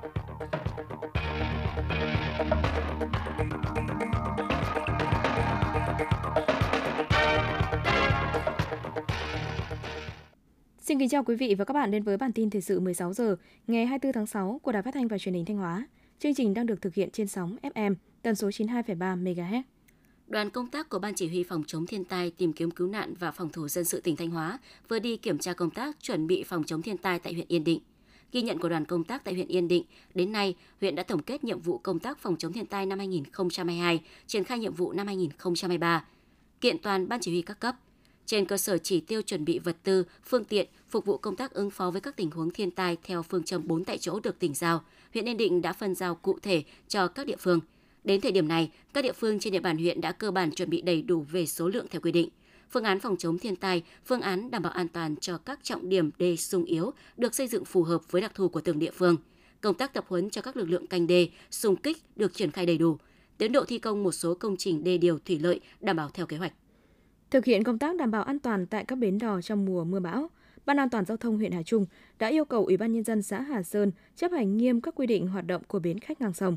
Xin kính chào quý vị và các bạn đến với bản tin thời sự 16 giờ ngày 24 tháng 6 của Đài Phát thanh và Truyền hình Thanh Hóa. Chương trình đang được thực hiện trên sóng FM tần số 92,3 MHz. Đoàn công tác của Ban Chỉ huy Phòng chống thiên tai, tìm kiếm cứu nạn và phòng thủ dân sự tỉnh Thanh Hóa vừa đi kiểm tra công tác chuẩn bị phòng chống thiên tai tại huyện Yên Định. Ghi nhận của đoàn công tác tại huyện Yên Định, đến nay, huyện đã tổng kết nhiệm vụ công tác phòng chống thiên tai năm 2022, triển khai nhiệm vụ năm 2023. Kiện toàn Ban Chỉ huy các cấp, trên cơ sở chỉ tiêu chuẩn bị vật tư, phương tiện phục vụ công tác ứng phó với các tình huống thiên tai theo phương châm 4 tại chỗ được tỉnh giao, huyện Yên Định đã phân giao cụ thể cho các địa phương. Đến thời điểm này, các địa phương trên địa bàn huyện đã cơ bản chuẩn bị đầy đủ về số lượng theo quy định. Phương án phòng chống thiên tai, phương án đảm bảo an toàn cho các trọng điểm đê sung yếu được xây dựng phù hợp với đặc thù của từng địa phương. Công tác tập huấn cho các lực lượng canh đê, xung kích được triển khai đầy đủ. Tiến độ thi công một số công trình đê điều thủy lợi đảm bảo theo kế hoạch. Thực hiện công tác đảm bảo an toàn tại các bến đò trong mùa mưa bão, Ban an toàn giao thông huyện Hà Trung đã yêu cầu Ủy ban nhân dân xã Hà Sơn chấp hành nghiêm các quy định hoạt động của bến khách ngang sông.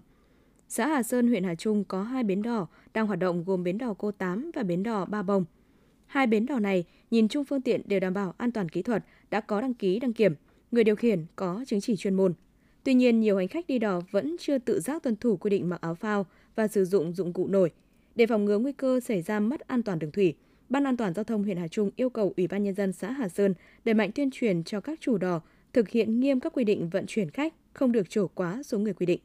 Xã Hà Sơn, huyện Hà Trung có hai bến đò đang hoạt động gồm bến đò Cô Tám và bến đò Ba Bông. Hai bến đò này nhìn chung phương tiện đều đảm bảo an toàn kỹ thuật, đã có đăng ký đăng kiểm, người điều khiển có chứng chỉ chuyên môn. Tuy nhiên, nhiều hành khách đi đò vẫn chưa tự giác tuân thủ quy định mặc áo phao và sử dụng dụng cụ nổi. Để phòng ngừa nguy cơ xảy ra mất an toàn đường thủy, Ban an toàn giao thông huyện Hà Trung yêu cầu Ủy ban nhân dân xã Hà Sơn đẩy mạnh tuyên truyền cho các chủ đò thực hiện nghiêm các quy định vận chuyển khách, không được chở quá số người quy định.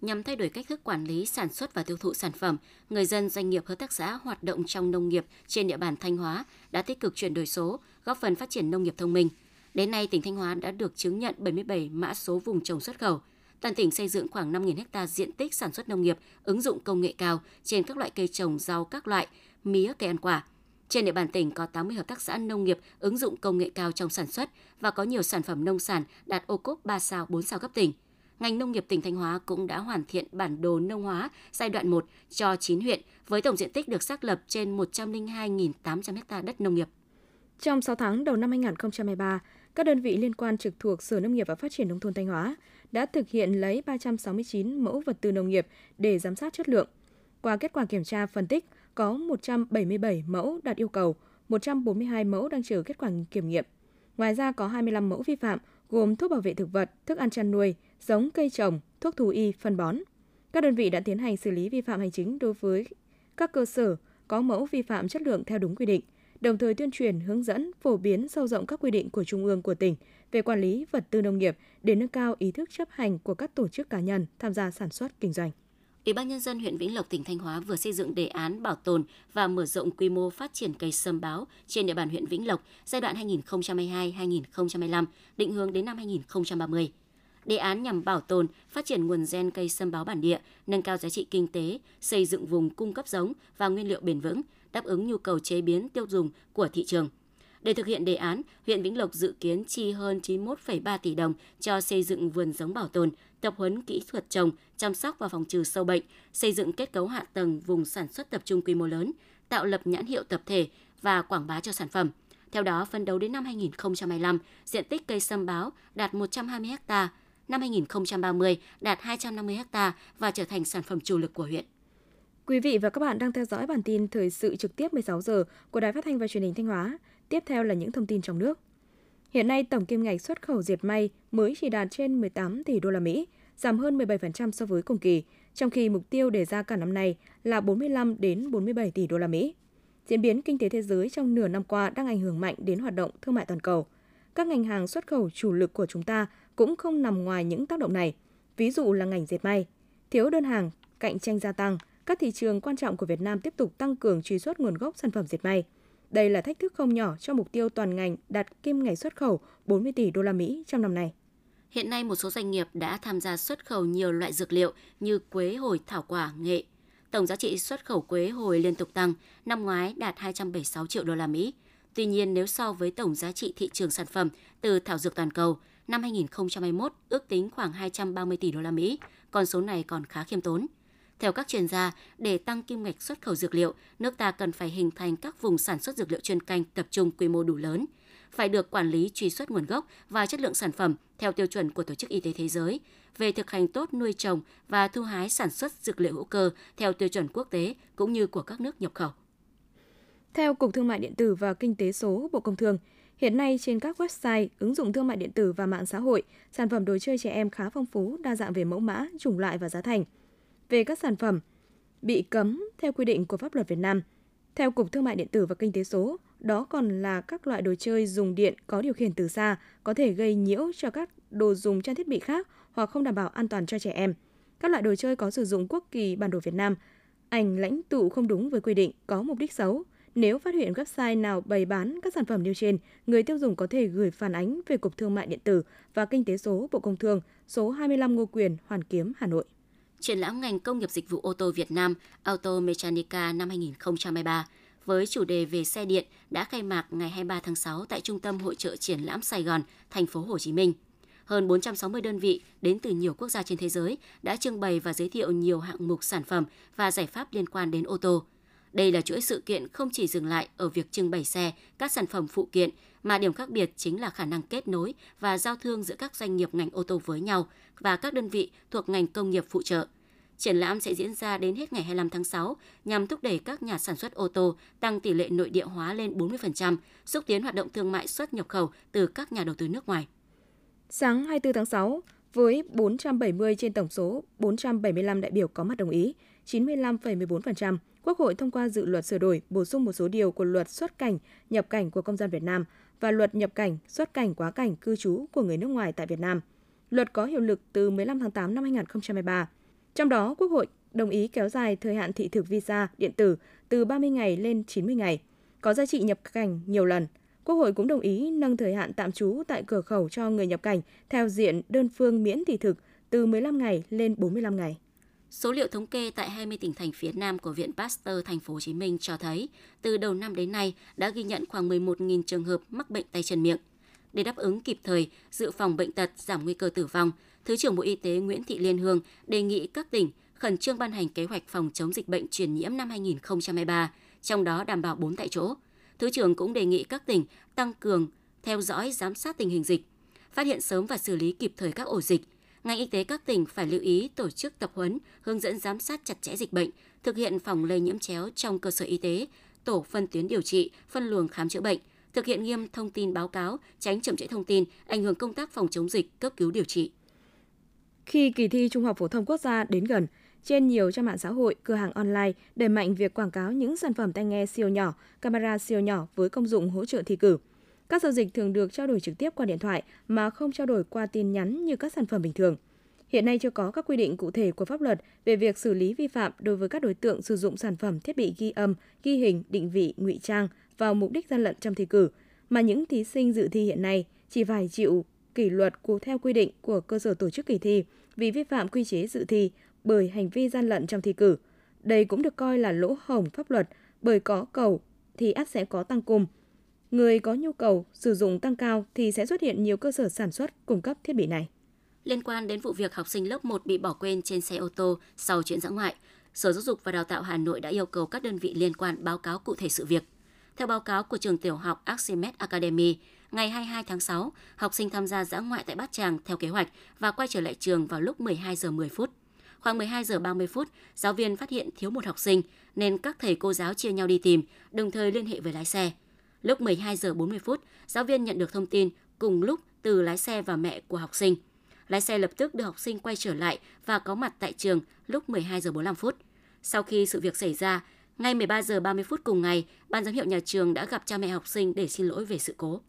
Nhằm thay đổi cách thức quản lý, sản xuất và tiêu thụ sản phẩm, người dân, doanh nghiệp, hợp tác xã hoạt động trong nông nghiệp trên địa bàn Thanh Hóa đã tích cực chuyển đổi số, góp phần phát triển nông nghiệp thông minh. Đến nay, tỉnh Thanh Hóa đã được chứng nhận 77 mã số vùng trồng xuất khẩu. Toàn tỉnh xây dựng khoảng 5.000 ha diện tích sản xuất nông nghiệp ứng dụng công nghệ cao trên các loại cây trồng rau các loại, mía, cây ăn quả – trên địa bàn tỉnh có 80 hợp tác xã nông nghiệp ứng dụng công nghệ cao trong sản xuất và có nhiều sản phẩm nông sản đạt ô cốp 3 sao, 4 sao cấp tỉnh. Ngành nông nghiệp tỉnh Thanh Hóa cũng đã hoàn thiện bản đồ nông hóa giai đoạn 1 cho 9 huyện với tổng diện tích được xác lập trên 102.800 ha đất nông nghiệp. Trong 6 tháng đầu năm 2023, các đơn vị liên quan trực thuộc Sở Nông nghiệp và Phát triển Nông thôn Thanh Hóa đã thực hiện lấy 369 mẫu vật tư nông nghiệp để giám sát chất lượng. Qua kết quả kiểm tra phân tích, có 177 mẫu đạt yêu cầu, 142 mẫu đang chờ kết quả kiểm nghiệm. Ngoài ra có 25 mẫu vi phạm gồm thuốc bảo vệ thực vật, thức ăn chăn nuôi, giống cây trồng, thuốc thú y, phân bón. Các đơn vị đã tiến hành xử lý vi phạm hành chính đối với các cơ sở có mẫu vi phạm chất lượng theo đúng quy định, đồng thời tuyên truyền, hướng dẫn, phổ biến sâu rộng các quy định của Trung ương của tỉnh về quản lý vật tư nông nghiệp để nâng cao ý thức chấp hành của các tổ chức cá nhân tham gia sản xuất kinh doanh. Ủy ban nhân dân huyện Vĩnh Lộc tỉnh Thanh Hóa vừa xây dựng đề án bảo tồn và mở rộng quy mô phát triển cây sâm báo trên địa bàn huyện Vĩnh Lộc giai đoạn 2022-2025, định hướng đến năm 2030. Đề án nhằm bảo tồn, phát triển nguồn gen cây sâm báo bản địa, nâng cao giá trị kinh tế, xây dựng vùng cung cấp giống và nguyên liệu bền vững, đáp ứng nhu cầu chế biến tiêu dùng của thị trường. Để thực hiện đề án, huyện Vĩnh Lộc dự kiến chi hơn 91,3 tỷ đồng cho xây dựng vườn giống bảo tồn, tập huấn kỹ thuật trồng, chăm sóc và phòng trừ sâu bệnh, xây dựng kết cấu hạ tầng vùng sản xuất tập trung quy mô lớn, tạo lập nhãn hiệu tập thể và quảng bá cho sản phẩm. Theo đó, phân đấu đến năm 2025, diện tích cây sâm báo đạt 120 ha, năm 2030 đạt 250 ha và trở thành sản phẩm chủ lực của huyện. Quý vị và các bạn đang theo dõi bản tin thời sự trực tiếp 16 giờ của Đài Phát thanh và Truyền hình Thanh Hóa. Tiếp theo là những thông tin trong nước. Hiện nay tổng kim ngạch xuất khẩu diệt may mới chỉ đạt trên 18 tỷ đô la Mỹ, giảm hơn 17% so với cùng kỳ, trong khi mục tiêu đề ra cả năm nay là 45 đến 47 tỷ đô la Mỹ. Diễn biến kinh tế thế giới trong nửa năm qua đang ảnh hưởng mạnh đến hoạt động thương mại toàn cầu. Các ngành hàng xuất khẩu chủ lực của chúng ta cũng không nằm ngoài những tác động này. Ví dụ là ngành dệt may, thiếu đơn hàng, cạnh tranh gia tăng, các thị trường quan trọng của Việt Nam tiếp tục tăng cường truy xuất nguồn gốc sản phẩm dệt may – đây là thách thức không nhỏ cho mục tiêu toàn ngành đạt kim ngạch xuất khẩu 40 tỷ đô la Mỹ trong năm nay. Hiện nay một số doanh nghiệp đã tham gia xuất khẩu nhiều loại dược liệu như quế hồi, thảo quả, nghệ. Tổng giá trị xuất khẩu quế hồi liên tục tăng, năm ngoái đạt 276 triệu đô la Mỹ. Tuy nhiên nếu so với tổng giá trị thị trường sản phẩm từ thảo dược toàn cầu, năm 2021 ước tính khoảng 230 tỷ đô la Mỹ, con số này còn khá khiêm tốn. Theo các chuyên gia, để tăng kim ngạch xuất khẩu dược liệu, nước ta cần phải hình thành các vùng sản xuất dược liệu chuyên canh tập trung quy mô đủ lớn. phải được quản lý truy xuất nguồn gốc và chất lượng sản phẩm theo tiêu chuẩn của Tổ chức Y tế Thế giới về thực hành tốt nuôi trồng và thu hái sản xuất dược liệu hữu cơ theo tiêu chuẩn quốc tế cũng như của các nước nhập khẩu. Theo Cục Thương mại điện tử và Kinh tế số Bộ Công Thương, hiện nay trên các website, ứng dụng thương mại điện tử và mạng xã hội, sản phẩm đồ chơi trẻ em khá phong phú, đa dạng về mẫu mã, chủng loại và giá thành. Về các sản phẩm bị cấm theo quy định của pháp luật Việt Nam, theo Cục Thương mại điện tử và Kinh tế số, đó còn là các loại đồ chơi dùng điện có điều khiển từ xa, có thể gây nhiễu cho các đồ dùng trang thiết bị khác hoặc không đảm bảo an toàn cho trẻ em. Các loại đồ chơi có sử dụng quốc kỳ bản đồ Việt Nam, ảnh lãnh tụ không đúng với quy định, có mục đích xấu. Nếu phát hiện website nào bày bán các sản phẩm nêu trên, người tiêu dùng có thể gửi phản ánh về Cục Thương mại điện tử và Kinh tế số Bộ Công Thương, số 25 Ngô Quyền, Hoàn Kiếm, Hà Nội. Triển lãm ngành công nghiệp dịch vụ ô tô Việt Nam Auto Mechanica năm 2023 với chủ đề về xe điện đã khai mạc ngày 23 tháng 6 tại Trung tâm Hội trợ Triển lãm Sài Gòn, thành phố Hồ Chí Minh. Hơn 460 đơn vị đến từ nhiều quốc gia trên thế giới đã trưng bày và giới thiệu nhiều hạng mục sản phẩm và giải pháp liên quan đến ô tô. Đây là chuỗi sự kiện không chỉ dừng lại ở việc trưng bày xe, các sản phẩm phụ kiện, mà điểm khác biệt chính là khả năng kết nối và giao thương giữa các doanh nghiệp ngành ô tô với nhau và các đơn vị thuộc ngành công nghiệp phụ trợ. Triển lãm sẽ diễn ra đến hết ngày 25 tháng 6 nhằm thúc đẩy các nhà sản xuất ô tô tăng tỷ lệ nội địa hóa lên 40%, xúc tiến hoạt động thương mại xuất nhập khẩu từ các nhà đầu tư nước ngoài. Sáng 24 tháng 6, với 470 trên tổng số 475 đại biểu có mặt đồng ý, 95,14%, Quốc hội thông qua dự luật sửa đổi bổ sung một số điều của luật xuất cảnh, nhập cảnh của công dân Việt Nam và luật nhập cảnh, xuất cảnh, quá cảnh, cư trú của người nước ngoài tại Việt Nam. Luật có hiệu lực từ 15 tháng 8 năm 2023. Trong đó, Quốc hội đồng ý kéo dài thời hạn thị thực visa điện tử từ 30 ngày lên 90 ngày, có giá trị nhập cảnh nhiều lần. Quốc hội cũng đồng ý nâng thời hạn tạm trú tại cửa khẩu cho người nhập cảnh theo diện đơn phương miễn thị thực từ 15 ngày lên 45 ngày. Số liệu thống kê tại 20 tỉnh thành phía Nam của Viện Pasteur Thành phố Hồ Chí Minh cho thấy, từ đầu năm đến nay đã ghi nhận khoảng 11.000 trường hợp mắc bệnh tay chân miệng. Để đáp ứng kịp thời, dự phòng bệnh tật, giảm nguy cơ tử vong, Thứ trưởng Bộ Y tế Nguyễn Thị Liên Hương đề nghị các tỉnh khẩn trương ban hành kế hoạch phòng chống dịch bệnh truyền nhiễm năm 2023, trong đó đảm bảo 4 tại chỗ. Thứ trưởng cũng đề nghị các tỉnh tăng cường theo dõi giám sát tình hình dịch, phát hiện sớm và xử lý kịp thời các ổ dịch. Ngành y tế các tỉnh phải lưu ý tổ chức tập huấn, hướng dẫn giám sát chặt chẽ dịch bệnh, thực hiện phòng lây nhiễm chéo trong cơ sở y tế, tổ phân tuyến điều trị, phân luồng khám chữa bệnh, thực hiện nghiêm thông tin báo cáo, tránh chậm trễ thông tin, ảnh hưởng công tác phòng chống dịch, cấp cứu điều trị. Khi kỳ thi Trung học phổ thông quốc gia đến gần, trên nhiều trang mạng xã hội, cửa hàng online đẩy mạnh việc quảng cáo những sản phẩm tai nghe siêu nhỏ, camera siêu nhỏ với công dụng hỗ trợ thi cử. Các giao dịch thường được trao đổi trực tiếp qua điện thoại mà không trao đổi qua tin nhắn như các sản phẩm bình thường. Hiện nay chưa có các quy định cụ thể của pháp luật về việc xử lý vi phạm đối với các đối tượng sử dụng sản phẩm thiết bị ghi âm, ghi hình, định vị, ngụy trang vào mục đích gian lận trong thi cử, mà những thí sinh dự thi hiện nay chỉ phải chịu kỷ luật của theo quy định của cơ sở tổ chức kỳ thi vì vi phạm quy chế dự thi bởi hành vi gian lận trong thi cử. Đây cũng được coi là lỗ hổng pháp luật bởi có cầu thì ắt sẽ có tăng cung. Người có nhu cầu sử dụng tăng cao thì sẽ xuất hiện nhiều cơ sở sản xuất cung cấp thiết bị này. Liên quan đến vụ việc học sinh lớp 1 bị bỏ quên trên xe ô tô sau chuyến dã ngoại, Sở Giáo dục và Đào tạo Hà Nội đã yêu cầu các đơn vị liên quan báo cáo cụ thể sự việc. Theo báo cáo của trường tiểu học Archimedes Academy, ngày 22 tháng 6, học sinh tham gia dã ngoại tại Bát Tràng theo kế hoạch và quay trở lại trường vào lúc 12 giờ 10 phút. Khoảng 12 giờ 30 phút, giáo viên phát hiện thiếu một học sinh nên các thầy cô giáo chia nhau đi tìm, đồng thời liên hệ với lái xe. Lúc 12 giờ 40 phút, giáo viên nhận được thông tin cùng lúc từ lái xe và mẹ của học sinh. Lái xe lập tức đưa học sinh quay trở lại và có mặt tại trường lúc 12 giờ 45 phút. Sau khi sự việc xảy ra, ngay 13 giờ 30 phút cùng ngày, ban giám hiệu nhà trường đã gặp cha mẹ học sinh để xin lỗi về sự cố.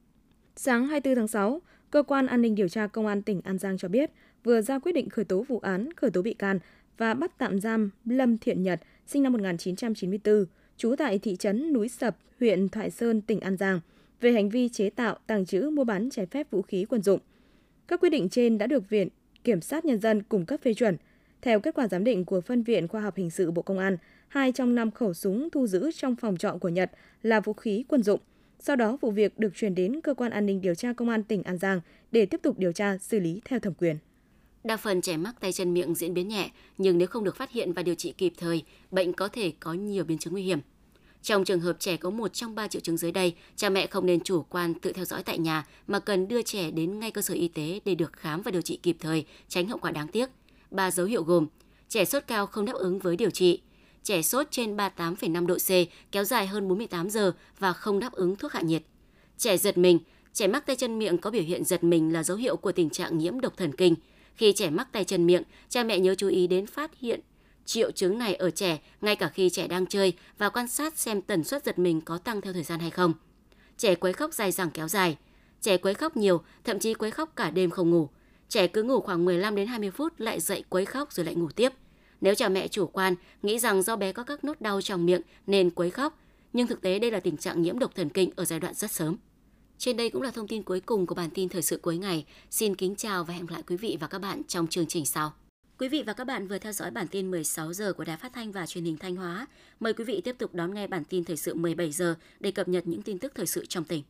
Sáng 24 tháng 6, Cơ quan An ninh điều tra Công an tỉnh An Giang cho biết vừa ra quyết định khởi tố vụ án, khởi tố bị can và bắt tạm giam Lâm Thiện Nhật, sinh năm 1994, trú tại thị trấn Núi Sập, huyện Thoại Sơn, tỉnh An Giang, về hành vi chế tạo, tàng trữ, mua bán trái phép vũ khí quân dụng. Các quyết định trên đã được Viện Kiểm sát Nhân dân cung cấp phê chuẩn. Theo kết quả giám định của Phân viện Khoa học Hình sự Bộ Công an, hai trong năm khẩu súng thu giữ trong phòng trọ của Nhật là vũ khí quân dụng – sau đó, vụ việc được chuyển đến cơ quan an ninh điều tra công an tỉnh An Giang để tiếp tục điều tra xử lý theo thẩm quyền. Đa phần trẻ mắc tay chân miệng diễn biến nhẹ, nhưng nếu không được phát hiện và điều trị kịp thời, bệnh có thể có nhiều biến chứng nguy hiểm. Trong trường hợp trẻ có một trong ba triệu chứng dưới đây, cha mẹ không nên chủ quan tự theo dõi tại nhà mà cần đưa trẻ đến ngay cơ sở y tế để được khám và điều trị kịp thời, tránh hậu quả đáng tiếc. Ba dấu hiệu gồm trẻ sốt cao không đáp ứng với điều trị, trẻ sốt trên 38,5 độ C kéo dài hơn 48 giờ và không đáp ứng thuốc hạ nhiệt. Trẻ giật mình, trẻ mắc tay chân miệng có biểu hiện giật mình là dấu hiệu của tình trạng nhiễm độc thần kinh. Khi trẻ mắc tay chân miệng, cha mẹ nhớ chú ý đến phát hiện triệu chứng này ở trẻ ngay cả khi trẻ đang chơi và quan sát xem tần suất giật mình có tăng theo thời gian hay không. Trẻ quấy khóc dài dẳng kéo dài, trẻ quấy khóc nhiều, thậm chí quấy khóc cả đêm không ngủ. Trẻ cứ ngủ khoảng 15 đến 20 phút lại dậy quấy khóc rồi lại ngủ tiếp. Nếu cha mẹ chủ quan nghĩ rằng do bé có các nốt đau trong miệng nên quấy khóc, nhưng thực tế đây là tình trạng nhiễm độc thần kinh ở giai đoạn rất sớm. Trên đây cũng là thông tin cuối cùng của bản tin thời sự cuối ngày. Xin kính chào và hẹn gặp lại quý vị và các bạn trong chương trình sau. Quý vị và các bạn vừa theo dõi bản tin 16 giờ của Đài Phát thanh và Truyền hình Thanh Hóa. Mời quý vị tiếp tục đón nghe bản tin thời sự 17 giờ để cập nhật những tin tức thời sự trong tỉnh.